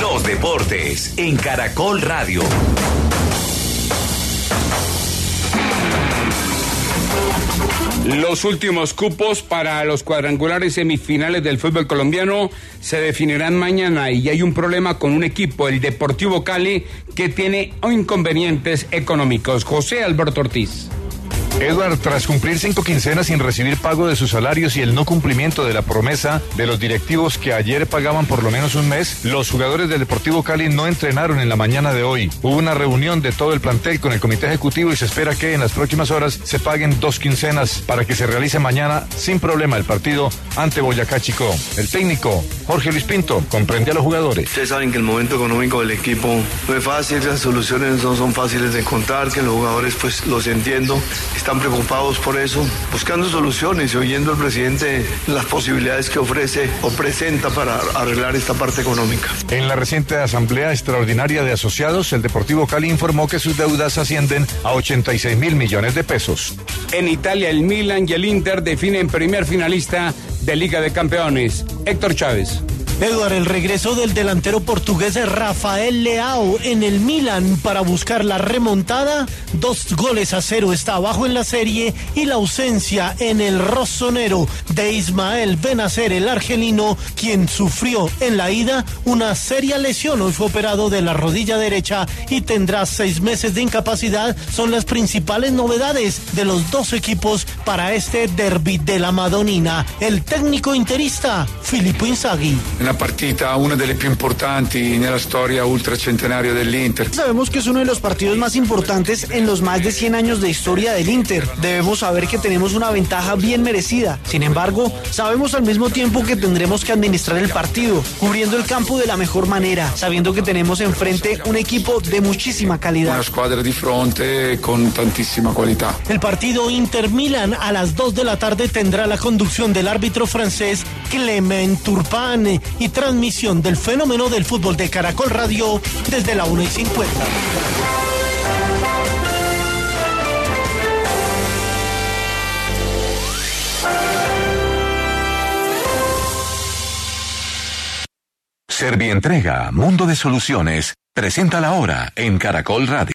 Los deportes en Caracol Radio. Los últimos cupos para los cuadrangulares semifinales del fútbol colombiano se definirán mañana y hay un problema con un equipo, el Deportivo Cali, que tiene inconvenientes económicos. José Alberto Ortiz. Edward, tras cumplir cinco quincenas sin recibir pago de sus salarios y el no cumplimiento de la promesa de los directivos que ayer pagaban por lo menos un mes, los jugadores del Deportivo Cali no entrenaron en la mañana de hoy. Hubo una reunión de todo el plantel con el comité ejecutivo y se espera que en las próximas horas se paguen dos quincenas para que se realice mañana sin problema el partido ante Boyacá Chico. El técnico, Jorge Luis Pinto, comprende a los jugadores. Ustedes saben que el momento económico del equipo no es fácil, las soluciones no son fáciles de encontrar, que los jugadores pues los entiendo están preocupados por eso, buscando soluciones y oyendo al presidente las posibilidades que ofrece o presenta para arreglar esta parte económica. En la reciente Asamblea Extraordinaria de Asociados, el Deportivo Cali informó que sus deudas ascienden a 86 mil millones de pesos. En Italia, el Milan y el Inter definen primer finalista de Liga de Campeones. Héctor Chávez. Eduard, el regreso del delantero portugués Rafael Leao en el Milan para buscar la remontada. Dos goles a cero está abajo en la serie y la ausencia en el rosonero de Ismael Benacer, el argelino, quien sufrió en la ida una seria lesión. Hoy fue operado de la rodilla derecha y tendrá seis meses de incapacidad. Son las principales novedades de los dos equipos para este derby de la Madonina. El técnico interista, Filippo Inzaghi una partita, una delle più importanti nella storia ultracentenaria dell'Inter. Sabemos que es uno de los partidos más importantes en los más de 100 años de historia del Inter. Debemos saber que tenemos una ventaja bien merecida. Sin embargo, sabemos al mismo tiempo que tendremos que administrar el partido, cubriendo el campo de la mejor manera, sabiendo que tenemos enfrente un equipo de muchísima calidad. Una squadra di fronte con tantísima qualità. El partido Inter Milan a las 2 de la tarde tendrá la conducción del árbitro francés Clement Turpin y transmisión del fenómeno del fútbol de Caracol Radio desde la 1 y 50. Servientrega, Mundo de Soluciones, presenta la hora en Caracol Radio.